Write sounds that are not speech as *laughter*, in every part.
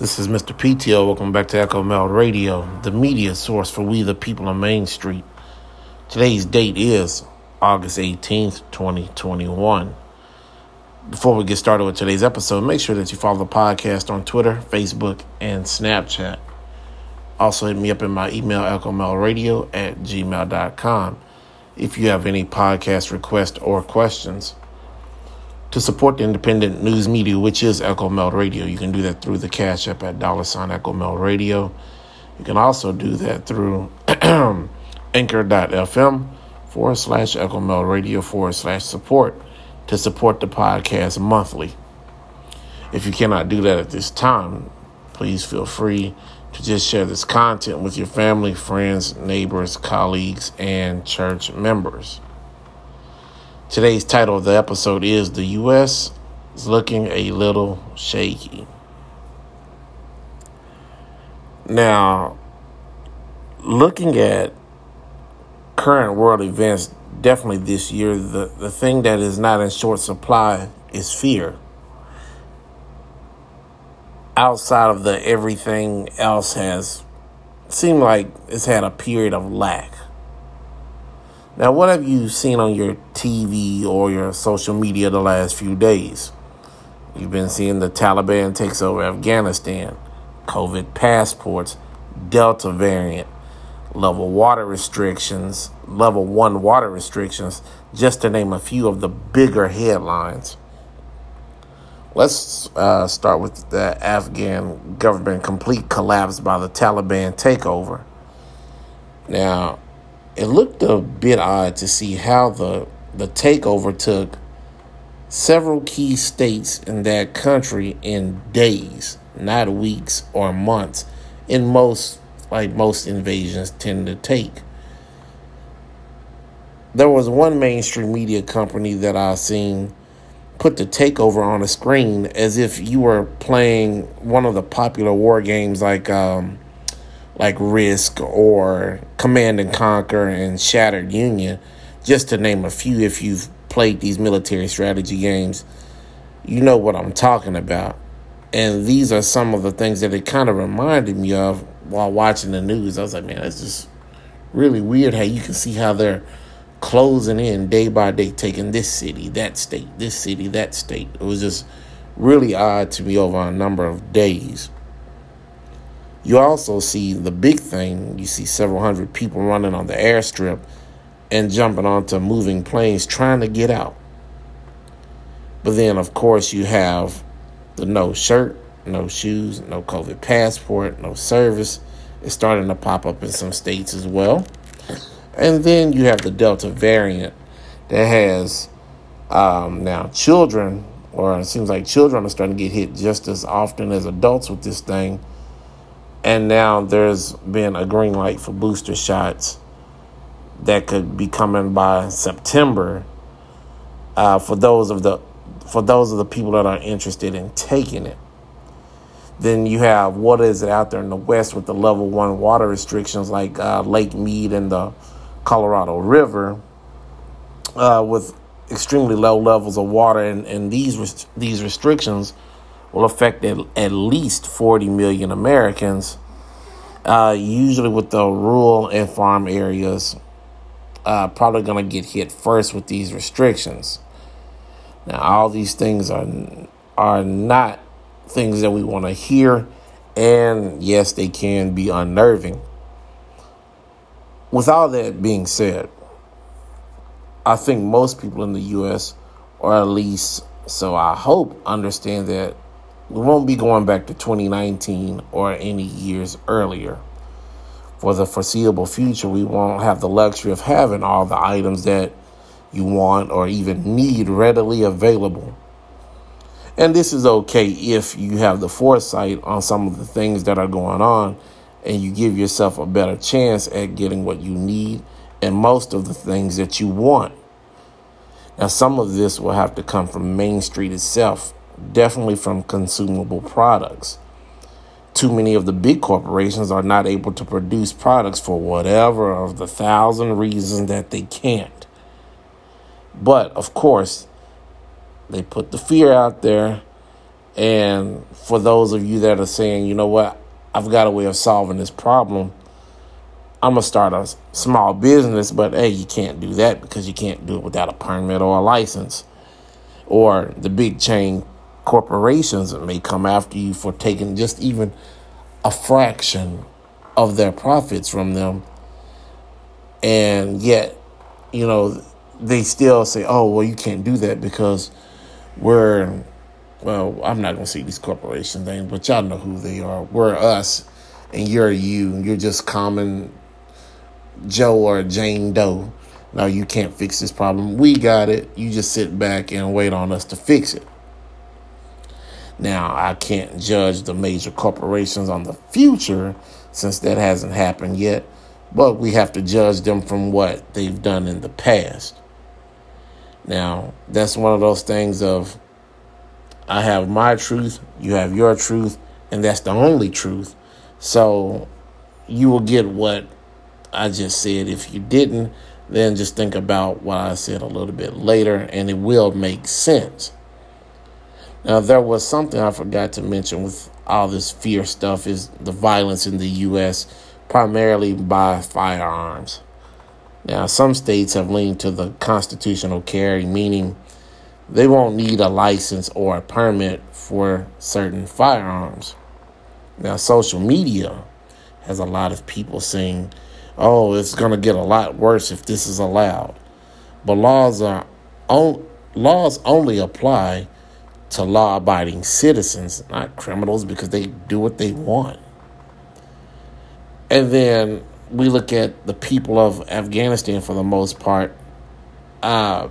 This is Mr. PTO. Welcome back to Echo Mel Radio, the media source for we the people on Main Street. Today's date is August 18th, 2021. Before we get started with today's episode, make sure that you follow the podcast on Twitter, Facebook, and Snapchat. Also, hit me up in my email, echomelradio at gmail.com, if you have any podcast requests or questions. To support the independent news media, which is Echo Mel Radio, you can do that through the Cash App at dollar sign Echo Mel Radio. You can also do that through *clears throat* anchor.fm forward slash Echo Mel Radio forward slash support to support the podcast monthly. If you cannot do that at this time, please feel free to just share this content with your family, friends, neighbors, colleagues, and church members. Today's title of the episode is The U.S. is Looking a Little Shaky. Now, looking at current world events, definitely this year, the, the thing that is not in short supply is fear. Outside of the everything else has seemed like it's had a period of lack. Now, what have you seen on your TV or your social media the last few days? You've been seeing the Taliban takes over Afghanistan, COVID passports, Delta variant, level water restrictions, level one water restrictions, just to name a few of the bigger headlines. Let's uh, start with the Afghan government complete collapse by the Taliban takeover. Now, it looked a bit odd to see how the the takeover took several key states in that country in days, not weeks or months. In most like most invasions tend to take. There was one mainstream media company that I seen put the takeover on a screen as if you were playing one of the popular war games like um, like Risk or Command and Conquer and Shattered Union, just to name a few. If you've played these military strategy games, you know what I'm talking about. And these are some of the things that it kind of reminded me of while watching the news. I was like, man, it's just really weird how you can see how they're closing in day by day, taking this city, that state, this city, that state. It was just really odd to me over a number of days. You also see the big thing. You see several hundred people running on the airstrip and jumping onto moving planes trying to get out. But then, of course, you have the no shirt, no shoes, no COVID passport, no service. It's starting to pop up in some states as well. And then you have the Delta variant that has um, now children, or it seems like children are starting to get hit just as often as adults with this thing and now there's been a green light for booster shots that could be coming by September uh, for those of the for those of the people that are interested in taking it. Then you have what is it out there in the west with the level one water restrictions like uh, Lake Mead and the Colorado River uh, with extremely low levels of water, and, and these these restrictions will affect at, at least 40 million Americans, uh, usually with the rural and farm areas, uh, probably going to get hit first with these restrictions. Now, all these things are are not things that we want to hear, and yes, they can be unnerving. With all that being said, I think most people in the U.S., or at least so I hope, understand that we won't be going back to 2019 or any years earlier. For the foreseeable future, we won't have the luxury of having all the items that you want or even need readily available. And this is okay if you have the foresight on some of the things that are going on and you give yourself a better chance at getting what you need and most of the things that you want. Now, some of this will have to come from Main Street itself definitely from consumable products. Too many of the big corporations are not able to produce products for whatever of the thousand reasons that they can't. But of course, they put the fear out there And for those of you that are saying, you know what, I've got a way of solving this problem, I'm going to start a small business, but hey, you can't do that because you can't do it without a permit or a license. Or the big chain corporations that may come after you for taking just even a fraction of their profits from them. And yet, you know, they still say, oh, well, you can't do that because we're well, I'm not gonna say these corporation things, but y'all know who they are. We're us, and you're you. You're just common Joe or Jane Doe. Now you can't fix this problem. We got it. You just sit back and wait on us to fix it. Now I can't judge the major corporations on the future since that hasn't happened yet, but we have to judge them from what they've done in the past. Now, that's one of those things of I have my truth, you have your truth, and that's the only truth. So you will get what I just said. If you didn't, then just think about what I said a little bit later, and it will make sense. Now, there was something I forgot to mention with all this fear stuff is the violence in the U.S., primarily by firearms. Now, some states have leaned to the constitutional carry, meaning they won't need a license or a permit for certain firearms. Now, social media has a lot of people saying, oh, it's going to get a lot worse if this is allowed. But laws are on, laws only apply to law abiding citizens, not criminals, because they do what they want. And then we look at the people of Afghanistan for the most part. Uh,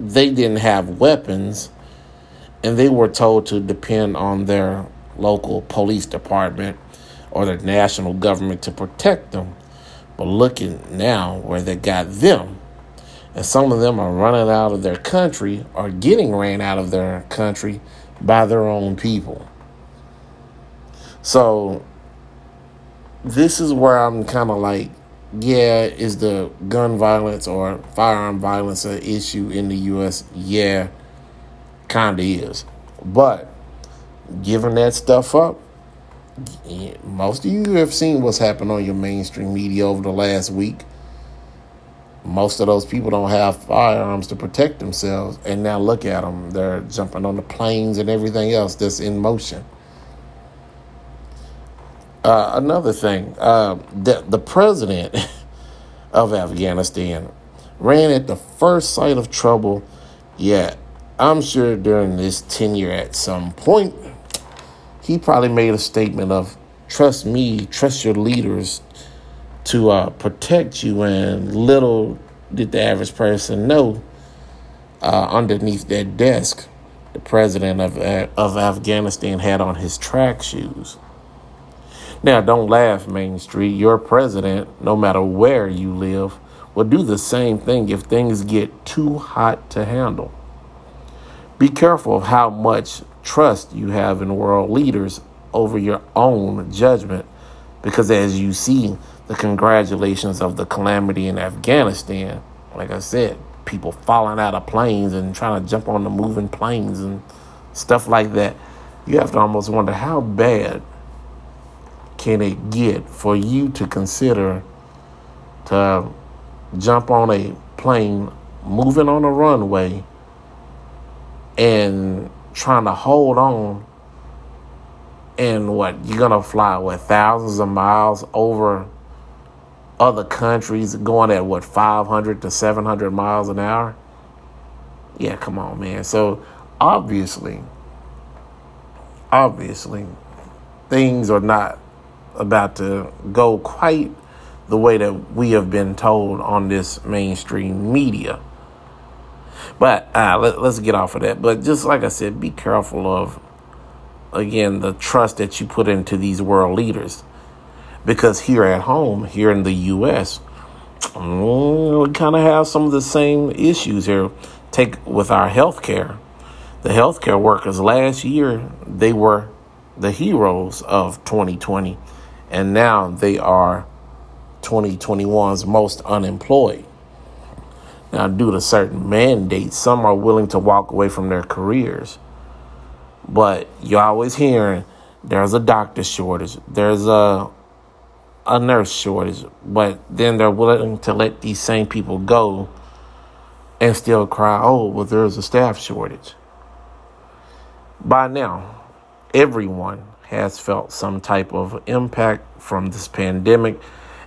they didn't have weapons and they were told to depend on their local police department or the national government to protect them. But looking now where they got them, and some of them are running out of their country or getting ran out of their country by their own people. So this is where I'm kind of like yeah, is the gun violence or firearm violence an issue in the U.S.? Yeah, kind of is. But giving that stuff up, most of you have seen what's happened on your mainstream media over the last week. Most of those people don't have firearms to protect themselves. And now look at them. They're jumping on the planes and everything else that's in motion. Uh, another thing, uh, the, the president *laughs* of Afghanistan ran at the first sight of trouble. Yeah, I'm sure during this tenure at some point, he probably made a statement of, trust me, trust your leaders to uh, protect you. And little did the average person know, uh, underneath that desk, the president of, uh, of Afghanistan had on his track shoes. Now, don't laugh, Main Street. Your president, no matter where you live, will do the same thing if things get too hot to handle. Be careful of how much trust you have in world leaders over your own judgment, because as you see, the congratulations of the calamity in Afghanistan, like I said, people falling out of planes and trying to jump on the moving planes and stuff like that. You have to almost wonder how bad can it get for you to consider to jump on a plane moving on a runway and trying to hold on and what you're gonna fly with thousands of miles over other countries going at what 500 to 700 miles an hour yeah come on man so obviously obviously things are not about to go quite the way that we have been told on this mainstream media. But uh, let, us get off of that. But just like I said, be careful of, again, the trust that you put into these world leaders. Because here at home, here in the U.S., mm, we kind of have some of the same issues here. Take with our health care. The healthcare workers last year, they were the heroes of 2020 and now they are 2021's most unemployed. Now, due to certain mandates, some are willing to walk away from their careers. But you're always hearing there's a doctor shortage, there's a a nurse shortage, but then they're willing to let these same people go and still cry, oh, well, there's a staff shortage. By now, everyone has felt some type of impact from this pandemic.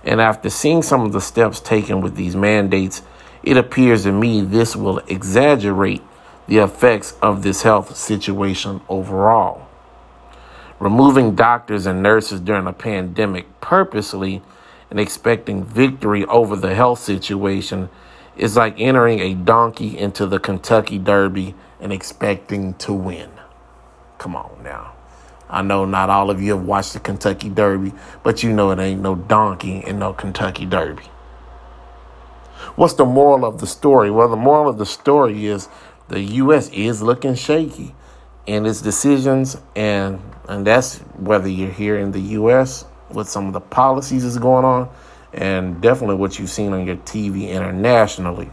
And after seeing some of the steps taken with these mandates, it appears to me this will exaggerate the effects of this health situation overall. Removing doctors and nurses during a pandemic purposely and expecting victory over the health situation is like entering a donkey into the Kentucky Derby and expecting to win. Come on now. I know not all of you have watched the Kentucky Derby, but you know it ain't no donkey in no Kentucky Derby. What's the moral of the story? Well, the moral of the story is the U.S. is looking shaky in its decisions, and and that's whether you're here in the U.S. with some of the policies that's going on, and definitely what you've seen on your TV internationally.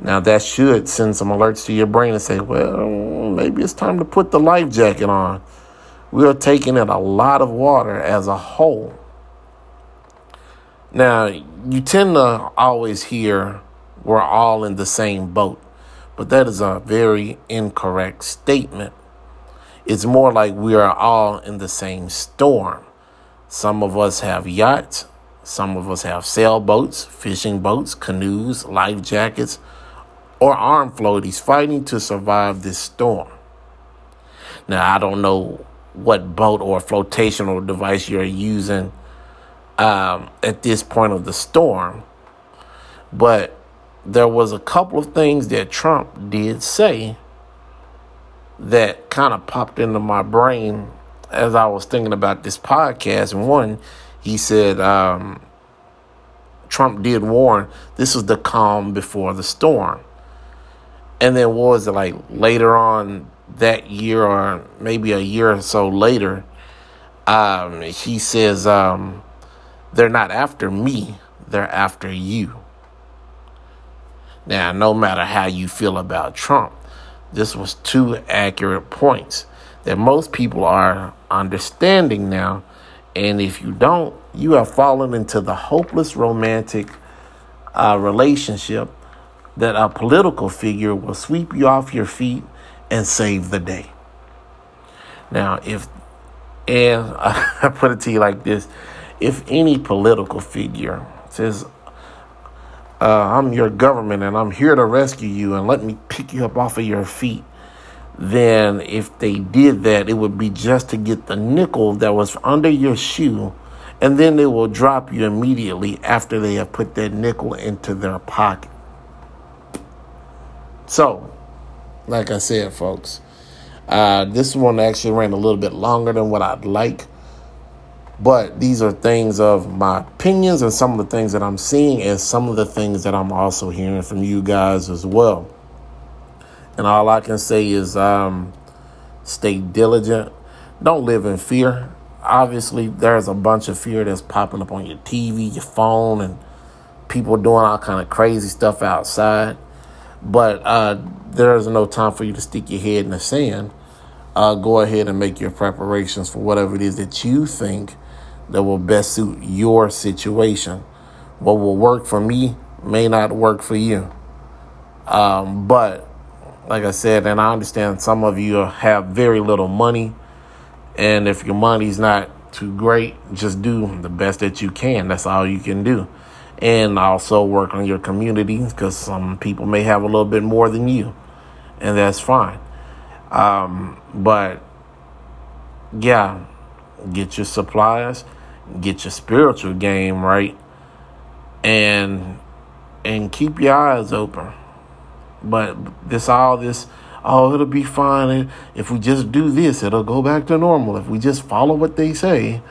Now that should send some alerts to your brain and say, well, maybe it's time to put the life jacket on. We are taking in a lot of water as a whole. Now, you tend to always hear we're all in the same boat, but that is a very incorrect statement. It's more like we are all in the same storm. Some of us have yachts, some of us have sailboats, fishing boats, canoes, life jackets, or arm floaties fighting to survive this storm. Now, I don't know what boat or flotational device you're using um, at this point of the storm. But there was a couple of things that Trump did say that kind of popped into my brain as I was thinking about this podcast. And one, he said, um, Trump did warn this was the calm before the storm. And then what was it like later on that year or maybe a year or so later, um, he says, um, they're not after me, they're after you. Now, no matter how you feel about Trump, this was two accurate points that most people are understanding now. And if you don't, you have fallen into the hopeless romantic uh, relationship that a political figure will sweep you off your feet and save the day. Now, if, and *laughs* I put it to you like this if any political figure says, uh, I'm your government and I'm here to rescue you and let me pick you up off of your feet, then if they did that, it would be just to get the nickel that was under your shoe, and then they will drop you immediately after they have put that nickel into their pocket. So, like I said, folks, uh, this one actually ran a little bit longer than what I'd like. But these are things of my opinions and some of the things that I'm seeing and some of the things that I'm also hearing from you guys as well. And all I can say is um, stay diligent. Don't live in fear. Obviously, there's a bunch of fear that's popping up on your TV, your phone, and people doing all kind of crazy stuff outside. But uh, there is no time for you to stick your head in the sand. Uh, go ahead and make your preparations for whatever it is that you think that will best suit your situation. What will work for me may not work for you. Um, but like I said, and I understand some of you have very little money, and if your money's not too great, just do the best that you can. That's all you can do. And also work on your community because some people may have a little bit more than you, and that's fine. Um, but yeah, get your supplies get your spiritual game right and and keep your eyes open. But this all this oh it'll be fine. If we just do this it'll go back to normal. If we just follow what they say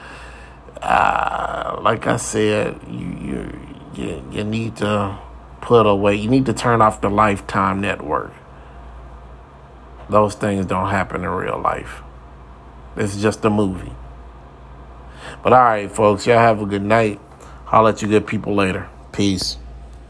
uh, like i said you, you you need to put away you need to turn off the lifetime network. Those things don't happen in real life. It's just a movie but all right, folks, y'all have a good night. I'll let you good people later. Peace.